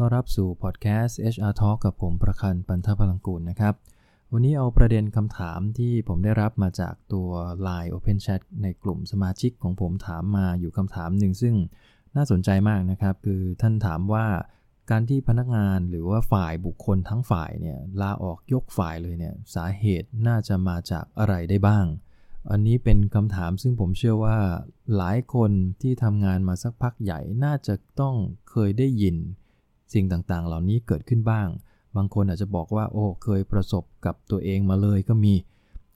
ต้อนรับสู่พอดแคสต์ HR Talk กับผมประคันปันทพลังกูลนะครับ วันนี้เอาประเด็นคำถามที่ผมได้รับมาจากตัว Line Open Chat ในกลุ่มสมาชิกของผมถามมาอยู่คำถามหนึ่งซึ่งน่าสนใจมากนะครับ คือท่านถามว่าการที่พนักงานหรือว่าฝ่ายบุคคลทั้งฝ่ายเนี่ยลาออกยกฝ่ายเลยเนี่ยสาเหตุน่าจะมาจากอะไรได้บ้าง อันนี้เป็นคำถามซึ่งผมเชื่อว่าหลายคนที่ทำงานมาสักพักใหญ่น่าจะต้องเคยได้ยิน สิ่งต่างๆ เหล่านี้เกิดขึ้นบ้าง บางคนอาจจะบอกว่าโอ้เคยประสบกับตัวเองมาเลยก็มี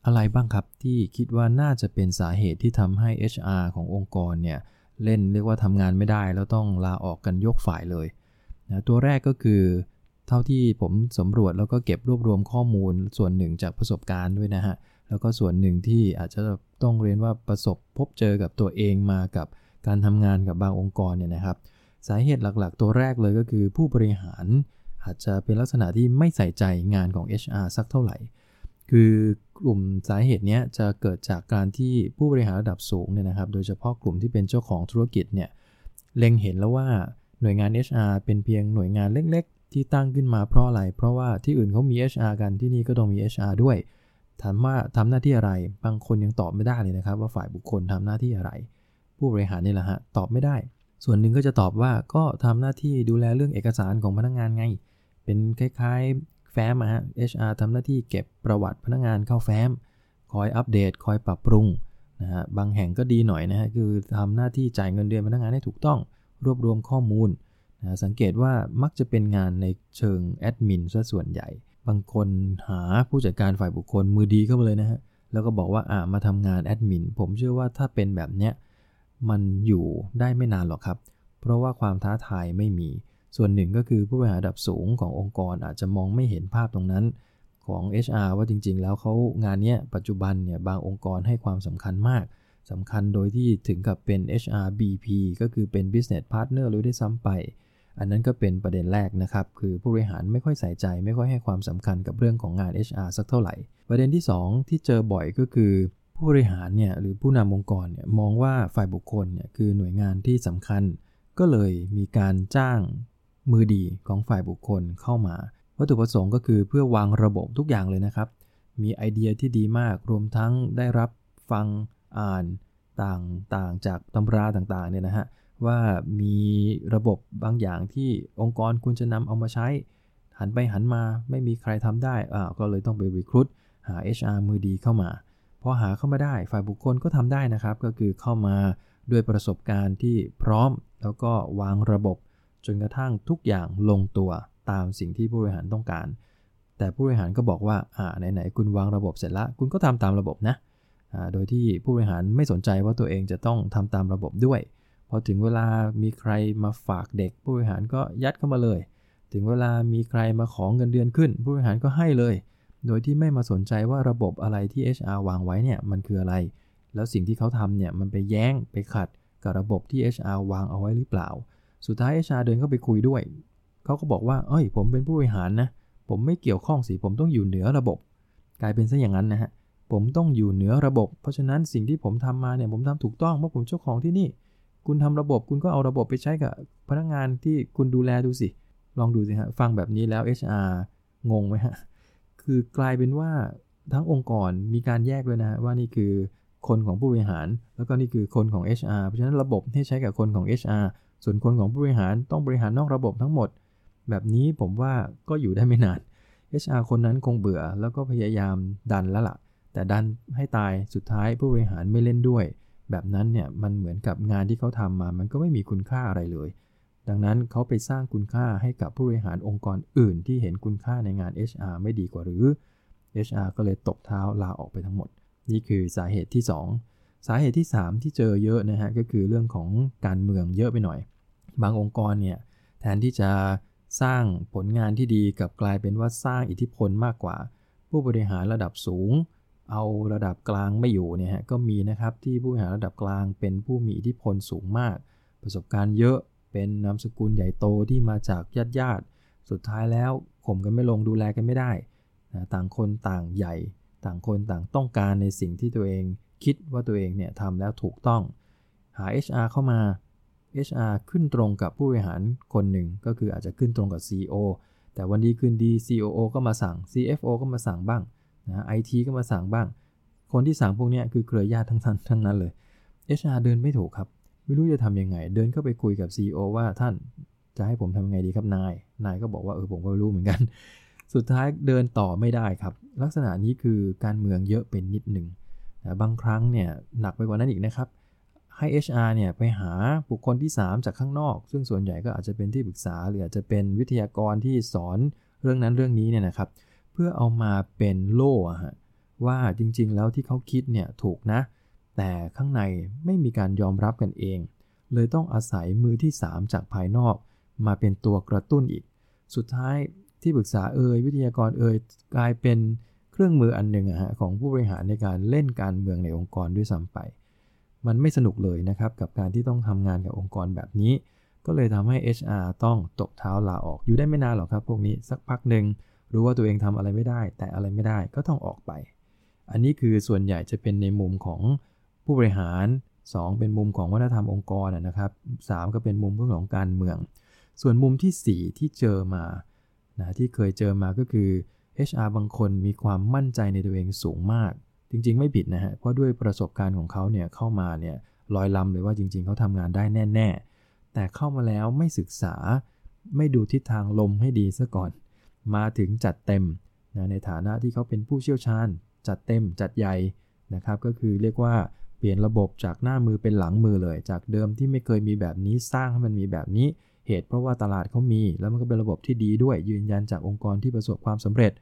อะไรบ้างครับที่คิดว่าน่าจะเป็นสาเหตุที่ทำให้ HR ขององค์กรเนี่ยเล่นเรียกว่าทำงานไม่ได้ แล้วต้องลาออกกันยกฝ่ายเลยนะตัวแรกก็คือ เท่าที่ผมสำรวจแล้วก็เก็บรวบรวมข้อมูลส่วนหนึ่งจากประสบการณ์ด้วยนะฮะ แล้วก็ส่วนหนึ่งที่อาจจะต้องเรียนว่าประสบพบเจอกับตัวเองมากับการทำงานกับบางองค์กรเนี่ยนะครับ สาเหตุหลักๆ ตัวแรกเลยก็คือผู้บริหารอาจจะเป็นลักษณะที่ไม่ใส่ใจงานของ HR สักเท่าไหร่ คือกลุ่มสาเหตุนี้จะเกิดจากการที่ผู้บริหารระดับสูงเนี่ยนะครับ โดยเฉพาะกลุ่มที่เป็นเจ้าของธุรกิจเนี่ยเล็งเห็นแล้วว่าหน่วยงาน HR เป็นเพียงหน่วยงานเล็กๆ ที่ตั้งขึ้นมาเพราะอะไร เพราะว่าที่อื่นเขามี HR กันที่นี่ก็ต้องมี HR ด้วยถามว่าทำหน้าที่อะไร บางคนยังตอบไม่ได้เลยนะครับ ว่าฝ่ายบุคคลทำหน้าที่อะไร ผู้บริหารนี่แหละฮะตอบไม่ได้ ส่วนหนึ่งก็จะตอบว่าก็ทำหน้าที่ดูแลเรื่องเอกสารของพนักงงานไง เป็นคล้ายๆแฟ้มฮะ HR ทำหน้าที่เก็บประวัติพนักงงานเข้าแฟ้ม คอยอัปเดต คอยปรับปรุงนะฮะบางแห่งก็ดีหน่อยนะฮะคือทำหน้าที่จ่ายเงินเดือนพนักงานให้ถูกต้อง รวบรวมข้อมูลนะสังเกตว่ามักจะเป็นงานในเชิงแอดมินซะส่วนใหญ่ บางคนหาผู้จัดการฝ่ายบุคคลมือดีเข้ามาเลยนะฮะแล้วก็บอกว่าอ่ามาทำงานแอดมินผมเชื่อว่าถ้าเป็นแบบเนี้ย มันอยู่ได้ไม่นานหรอกครับ เพราะว่าความท้าทายไม่มี ส่วนหนึ่งก็คือผู้บริหารระดับสูงขององค์กรอาจจะมองไม่เห็นภาพตรงนั้นของ HR ว่าจริง ๆ แล้วเขางานนี้ปัจจุบันเนี่ยบางองค์กรให้ความสำคัญมากสำคัญโดยที่ถึงกับเป็น HR BP ก็คือเป็น Business Partner เลยได้ซ้ำไป อันนั้นก็เป็นประเด็นแรกนะครับ คือผู้บริหารไม่ค่อยใส่ใจ ไม่ค่อยให้ความสำคัญกับเรื่องของงาน HR สักเท่าไหร่ ประเด็นที่ 2 ที่เจอบ่อยก็คือ ผู้บริหารเนี่ยหรือผู้นำองค์กรเนี่ยมองว่าฝ่ายบุคคลเนี่ยคือหน่วยงานที่สำคัญ ก็เลยมีการจ้างมือดีของฝ่ายบุคคลเข้ามา วัตถุประสงค์ก็คือเพื่อวางระบบทุกอย่างเลยนะครับ มีไอเดียที่ดีมากรวมทั้งได้รับฟังอ่านต่างๆ จากตำราต่างๆเนี่ยนะฮะว่ามีระบบบางอย่างที่องค์กรคุณจะนำเอามาใช้ หันไปหันมาไม่มีใครทำได้อ่าก็เลยต้องไปรีครูดหา HR มือดีเข้ามา พอหาเข้ามาได้ฝ่ายบุคคลก็ทำได้นะครับ ก็คือเข้ามาด้วยประสบการณ์ที่พร้อม แล้วก็วางระบบ จนกระทั่งทุกอย่างลงตัวตามสิ่งที่ผู้บริหารต้องการ แต่ผู้บริหารก็บอกว่าอ่าไหนๆคุณวางระบบเสร็จล้วคุณก็ทำตามระบบนะอ่าโดยที่ผู้บริหารไม่สนใจว่าตัวเองจะต้องทำตามระบบด้วย พอถึงเวลามีใครมาฝากเด็ก ผู้บริหารก็ยัดเข้ามาเลย ถึงเวลามีใครมาขอเงินเดือนขึ้น ผู้บริหารก็ให้เลย โดยที่ไม่มาสนใจว่าระบบอะไรที่ HR วางไว้เนี่ยมันคืออะไร แล้วสิ่งที่เขาทำเนี่ยมันไปแย้งไปขัดกับระบบที่ HR วางเอาไว้หรือเปล่า สุดท้าย HR เดินเข้าไปคุยด้วย เขาก็บอกว่า เอ้ย ผมเป็นผู้บริหารนะ ผมไม่เกี่ยวข้องสิ ผมต้องอยู่เหนือระบบ กลายเป็นซะอย่างนั้นนะฮะ ผมต้องอยู่เหนือระบบ เพราะฉะนั้นสิ่งที่ผมทำมาเนี่ย ผมทำถูกต้อง เพราะผมเจ้าของที่นี่ คุณทำระบบ คุณก็เอาระบบไปใช้กับพนักงานที่คุณดูแลดูสิ ลองดูสิฮะ ฟังแบบนี้แล้ว HR งงไหมฮะ คือกลายเป็นว่าทั้งองค์กรมีการแยกเลยนะว่านี่คือคนของผู้บริหาร แล้วก็นี่คือคนของ HR เพราะฉะนั้นระบบที่ใช้กับคนของ HR ส่วนคนของผู้บริหารต้องบริหารนอกระบบทั้งหมด แบบนี้ผมว่าก็อยู่ได้ไม่นาน HR คนนั้นคงเบื่อแล้วก็พยายามดันแล้วละ่ะ แต่ดันให้ตายสุดท้ายผู้บริหารไม่เล่นด้วย แบบนั้นเนี่ยมันเหมือนกับงานที่เขาทำมา มันก็ไม่มีคุณค่าอะไรเลย ดังนั้นเขาไปสร้างคุณค่าให้กับผู้บริหารองค์กรอื่น ที่เห็นคุณค่าในงาน HR ไม่ดีกว่าหรือ HR ก็เลยตกเท้าลาออกไปทั้งหมด นี่คือสาเหตุที่ 2 สาเหตุที่ 3 ที่เจอเยอะนะฮะก็คือเรื่องของการเมืองเยอะไปหน่อย บางองค์กรเนี่ยแทนที่จะสร้างผลงานที่ดีกับกลายเป็นว่าสร้างอิทธิพลมากกว่า ผู้บริหารระดับสูง เอาระดับกลางไม่อยู่เนี่ยฮะก็มีนะครับที่ผู้บริหารระดับกลางเป็นผู้มีอิทธิพลสูงมาก ประสบการณ์เยอะ เป็นนามสกุลใหญ่โตที่มาจากญาติญาติ สุดท้ายแล้วข่มกันไม่ลงดูแลกันไม่ได้นะต่างคนต่างใหญ่ ต่างคนต่างต้องการในสิ่งที่ตัวเองคิดว่าตัวเองเนี่ยทำแล้วถูกต้อง หา HR เข้ามา HR ขึ้นตรงกับผู้บริหารคนหนึ่งก็คืออาจจะขึ้นตรงกับ CEO แต่วันดีคืนดี COO ก็มาสั่ง CFO ก็มาสั่งบ้างนะไอทีก็มาสั่งบ้าง คนที่สั่งพวกนี้คือเครือญาติทั้งนั้นทั้งนั้นเลย HR เดินไม่ถูกครับ ไม่รู้จะทำยังไง เดินเข้าไปคุยกับ CEO ว่าท่านจะให้ผมทำยังไงดีครับนาย นายก็บอกว่าเออผมก็รู้เหมือนกัน สุดท้ายเดินต่อไม่ได้ครับ ลักษณะนี้คือการเมืองเยอะเป็นนิดหนึ่งนะบางครั้งเนี่ยหนักไปกว่านั้นอีกนะครับ ให้ HR เนี่ยไปหาบุคคลที่ 3 จากข้างนอก ซึ่งส่วนใหญ่ก็อาจจะเป็นที่ปรึกษา หรืออาจจะเป็นวิทยากรที่สอนเรื่องนั้นเรื่องนี้เนี่ยนะครับ เพื่อเอามาเป็นโล่ฮะว่าจริงๆแล้วที่เขาคิดเนี่ยถูกนะ แต่ข้างในไม่มีการยอมรับกันเอง เลยต้องอาศัยมือที่ 3 จากภายนอก มาเป็นตัวกระตุ้นอีก สุดท้ายที่ปรึกษาเอ่ยวิทยากรเอ่ยกลายเป็นเครื่องมืออันหนึ่งอะฮะของผู้บริหารในการเล่นการเมืองในองค์กรด้วยซ้ำไป มันไม่สนุกเลยนะครับกับการที่ต้องทำงานกับองค์กรแบบนี้ ก็เลยทำให้ HR ต้องตกเท้าลาออกอยู่ได้ไม่นานหรอกครับ พวกนี้สักพักหนึ่งรู้ว่าตัวเองทำอะไรไม่ได้ แต่อะไรไม่ได้ก็ต้องออกไป อันนี้คือส่วนใหญ่จะเป็นในมุมของ ผู้บริหาร 2 เป็นมุมของวัฒนธรรมองค์กรนะครับ3ก็เป็นมุมเรื่องของการเมือง ส่วนมุมที่ 4 ที่เจอมานะที่เคยเจอมาก็คือ HR บางคนมีความมั่นใจในตัวเองสูงมาก จริงๆ ไม่ผิดนะฮะเพราะด้วยประสบการณ์ของเขาเนี่ยเข้ามาเนี่ยลอยลำเลยว่าจริง ๆเขาทำงานได้แน่ ๆ แต่เข้ามาแล้วไม่ศึกษาไม่ดูทิศทางลมให้ดีซะก่อน มาถึงจัดเต็มนะในฐานะที่เขาเป็นผู้เชี่ยวชาญ จัดเต็มจัดใหญ่นะครับ ก็คือเรียกว่า เปลี่ยนระบบจากหน้ามือเป็นหลังมือเลย จากเดิมที่ไม่เคยมีแบบนี้สร้างให้มันมีแบบนี้ เหตุเพราะว่าตลาดเขามี แล้วมันก็เป็นระบบที่ดีด้วย ยืนยันจากองค์กรที่ประสบความสำเร็จ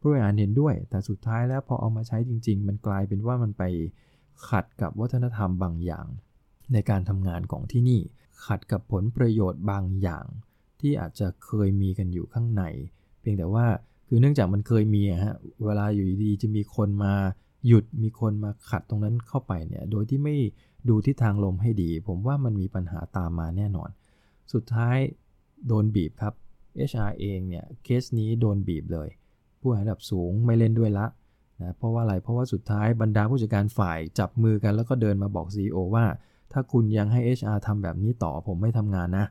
ผู้บริหารเห็นด้วย แต่สุดท้ายแล้วพอเอามาใช้จริง ๆ มันกลายเป็นว่ามันไปขัดกับวัฒนธรรมบางอย่าง ในการทำงานของที่นี่ ขัดกับผลประโยชน์บางอย่าง ที่อาจจะเคยมีกันอยู่ข้างใน เพียงแต่ว่าคือเนื่องจากมันเคยมีฮะเวลาอยู่ดีๆจะมีคนมา หยุดมีคนมาขัดตรงนั้นเข้าไปเนี่ยโดยที่ไม่ดูทิศทางลมให้ดี ผมว่ามันมีปัญหาตามมาแน่นอน สุดท้ายโดนบีบครับ HR เองเนี่ยเคสนี้โดนบีบเลย ผู้บริหาระดับสูงไม่เล่นด้วยละนะเพราะว่าอะไรเพราะว่าสุดท้ายบรรดาผู้จัดการฝ่ายจับมือกันแล้วก็เดินมาบอก CEO ว่า ถ้าคุณยังให้ HR ทำแบบนี้ต่อผมไม่ทำงานนะ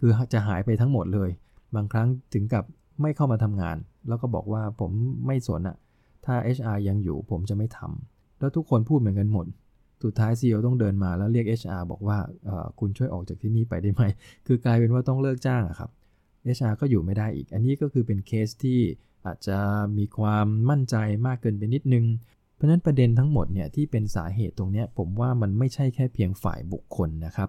คือจะหายไปทั้งหมดเลย บางครั้งถึงกับไม่เข้ามาทำงาน แล้วก็บอกว่าผมไม่สนอะ ถ้า HR ยังอยู่ผมจะไม่ทำแล้วทุกคนพูดเหมือนกันหมด สุดท้าย CEO ต้องเดินมาแล้วเรียก HR บอกว่าคุณช่วยออกจากที่นี่ไปได้ไหม คือกลายเป็นว่าต้องเลิกจ้างอะครับ HR ก็อยู่ไม่ได้อีก อันนี้ก็คือเป็นเคสที่อาจจะมีความมั่นใจมากเกินไปนิดนึง เพราะนั้นประเด็นทั้งหมดเนี่ยที่เป็นสาเหตุตรงนี้ผมว่ามันไม่ใช่แค่เพียงฝ่ายบุคคลนะครับ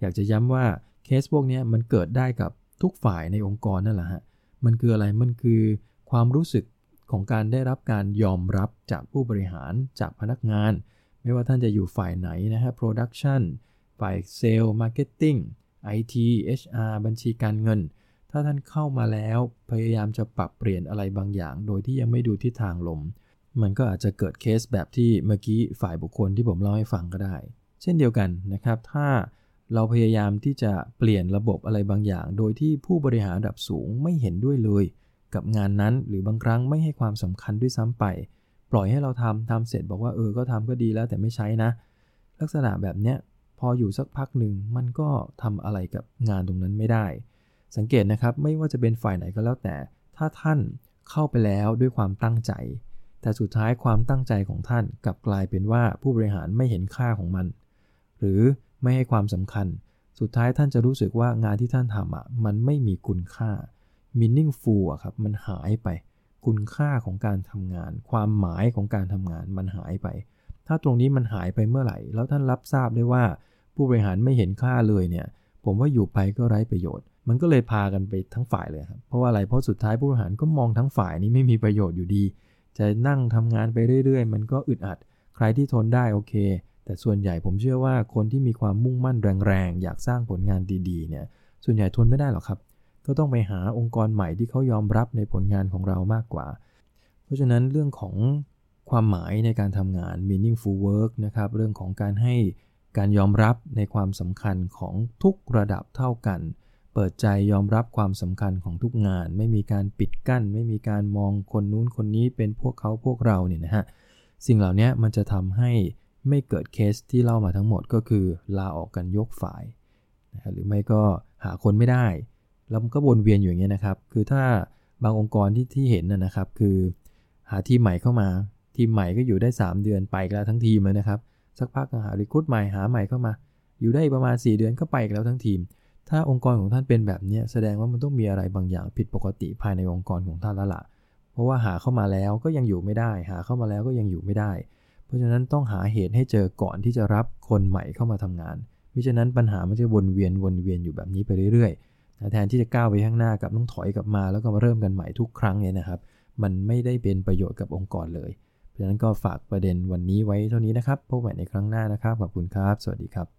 อยากจะย้ำว่าเคสพวกนี้มันเกิดได้กับทุกฝ่ายในองค์กรนั่นแหละฮะ มันคืออะไร มันคือความรู้สึก ของการได้รับการยอมรับจากผู้บริหารจากพนักงาน ไม่ว่าท่านจะอยู่ฝ่ายไหนนะฮะ production ฝ่ายเซลล์ marketing IT HR บัญชีการเงิน ถ้าท่านเข้ามาแล้วพยายามจะปรับเปลี่ยนอะไรบางอย่าง โดยที่ยังไม่ดูทิศทางลม มันก็อาจจะเกิดเคสแบบที่เมื่อกี้ฝ่ายบุคคลที่ผมเล่าให้ฟังก็ได้ เช่นเดียวกันนะครับ ถ้าเราพยายามที่จะเปลี่ยนระบบอะไรบางอย่าง โดยที่ผู้บริหารระดับสูงไม่เห็นด้วยเลย กับงานนั้น หรือบางครั้งไม่ให้ความสำคัญด้วยซ้ำไป ปล่อยให้เราทำทำเสร็จบอกว่าเออก็ทำก็ดีแล้วแต่ไม่ใช้นะ ลักษณะแบบเนี้ยพออยู่สักพักหนึ่งมันก็ทำอะไรกับงานตรงนั้นไม่ได้ สังเกตนะครับไม่ว่าจะเป็นฝ่ายไหนก็แล้วแต่ ถ้าท่านเข้าไปแล้วด้วยความตั้งใจ แต่สุดท้ายความตั้งใจของท่านกลับกลายเป็นว่าผู้บริหารไม่เห็นค่าของมัน หรือไม่ให้ความสำคัญ สุดท้ายท่านจะรู้สึกว่างานที่ท่านทำอะมันไม่มีคุณค่า meaningful อะครับมันหายไป คุณค่าของการทำงาน ความหมายของการทำงานมันหายไป ถ้าตรงนี้มันหายไปเมื่อไหร่ แล้วท่านรับทราบได้ว่า ผู้บริหารไม่เห็นค่าเลยเนี่ย ผมว่าอยู่ไปก็ไร้ประโยชน์ มันก็เลยพากันไปทั้งฝ่ายเลยครับ เพราะว่าอะไร เพราะสุดท้ายผู้บริหารก็มองทั้งฝ่ายนี้ไม่มีประโยชน์อยู่ดี จะนั่งทำงานไปเรื่อย ๆ มันก็อึดอัด ใครที่ทนได้โอเค แต่ส่วนใหญ่ผมเชื่อว่าคนที่มีความมุ่งมั่นแรงๆอยากสร้างผลงานดีๆเนี่ย ส่วนใหญ่ทนไม่ได้หรอกครับ ก็ต้องไปหาองค์กรใหม่ที่เขายอมรับในผลงานของเรามากกว่า เพราะฉะนั้นเรื่องของความหมายในการทำงาน meaningful work นะครับ เรื่องของการให้การยอมรับในความสำคัญของทุกระดับเท่ากัน เปิดใจยอมรับความสำคัญของทุกงาน ไม่มีการปิดกั้น ไม่มีการมองคนนู้นคนนี้เป็นพวกเขาพวกเราเนี่ยนะฮะ สิ่งเหล่านี้มันจะทำให้ไม่เกิดเคสที่เล่ามาทั้งหมดก็คือลาออกกันยกฝ่ายนะหรือไม่ก็หาคนไม่ได้ แล้วมันก็วนเวียนอยู่อย่างเงี้ยนะครับ คือถ้าบางองค์กรที่ที่เห็นนะครับ คือหาทีมใหม่เข้ามา ทีมใหม่ก็อยู่ได้ 3 เดือนไปแล้วทั้งทีมเลยนะครับ สักพักหารีคูดใหม่หาใหม่เข้ามา อยู่ได้ประมาณ 4 เดือนก็ไปแล้วทั้งทีม ถ้าองค์กรของท่านเป็นแบบนี้แสดงว่ามันต้องมีอะไรบางอย่างผิดปกติภายในองค์กรของท่านแล้วล่ะ เพราะว่าหาเข้ามาแล้วก็ยังอยู่ไม่ได้ หาเข้ามาแล้วก็ยังอยู่ไม่ได้ เพราะฉะนั้นต้องหาเหตุให้เจอก่อนที่จะรับคนใหม่เข้ามาทำงานมิฉะนั้นปัญหามันจะวนเวียนวนเวียนอยู่แบบนี้ไปเรื่อยๆ แทนที่จะก้าวไปข้างหน้ากับต้องถอยกลับมาแล้วก็มาเริ่มกันใหม่ทุกครั้งเนี่ยนะครับ มันไม่ได้เป็นประโยชน์กับองค์กรเลย เพราะฉะนั้นก็ฝากประเด็นวันนี้ไว้เท่านี้นะครับพบกันใหม่ในครั้งหน้านะครับขอบคุณครับ สวัสดีครับ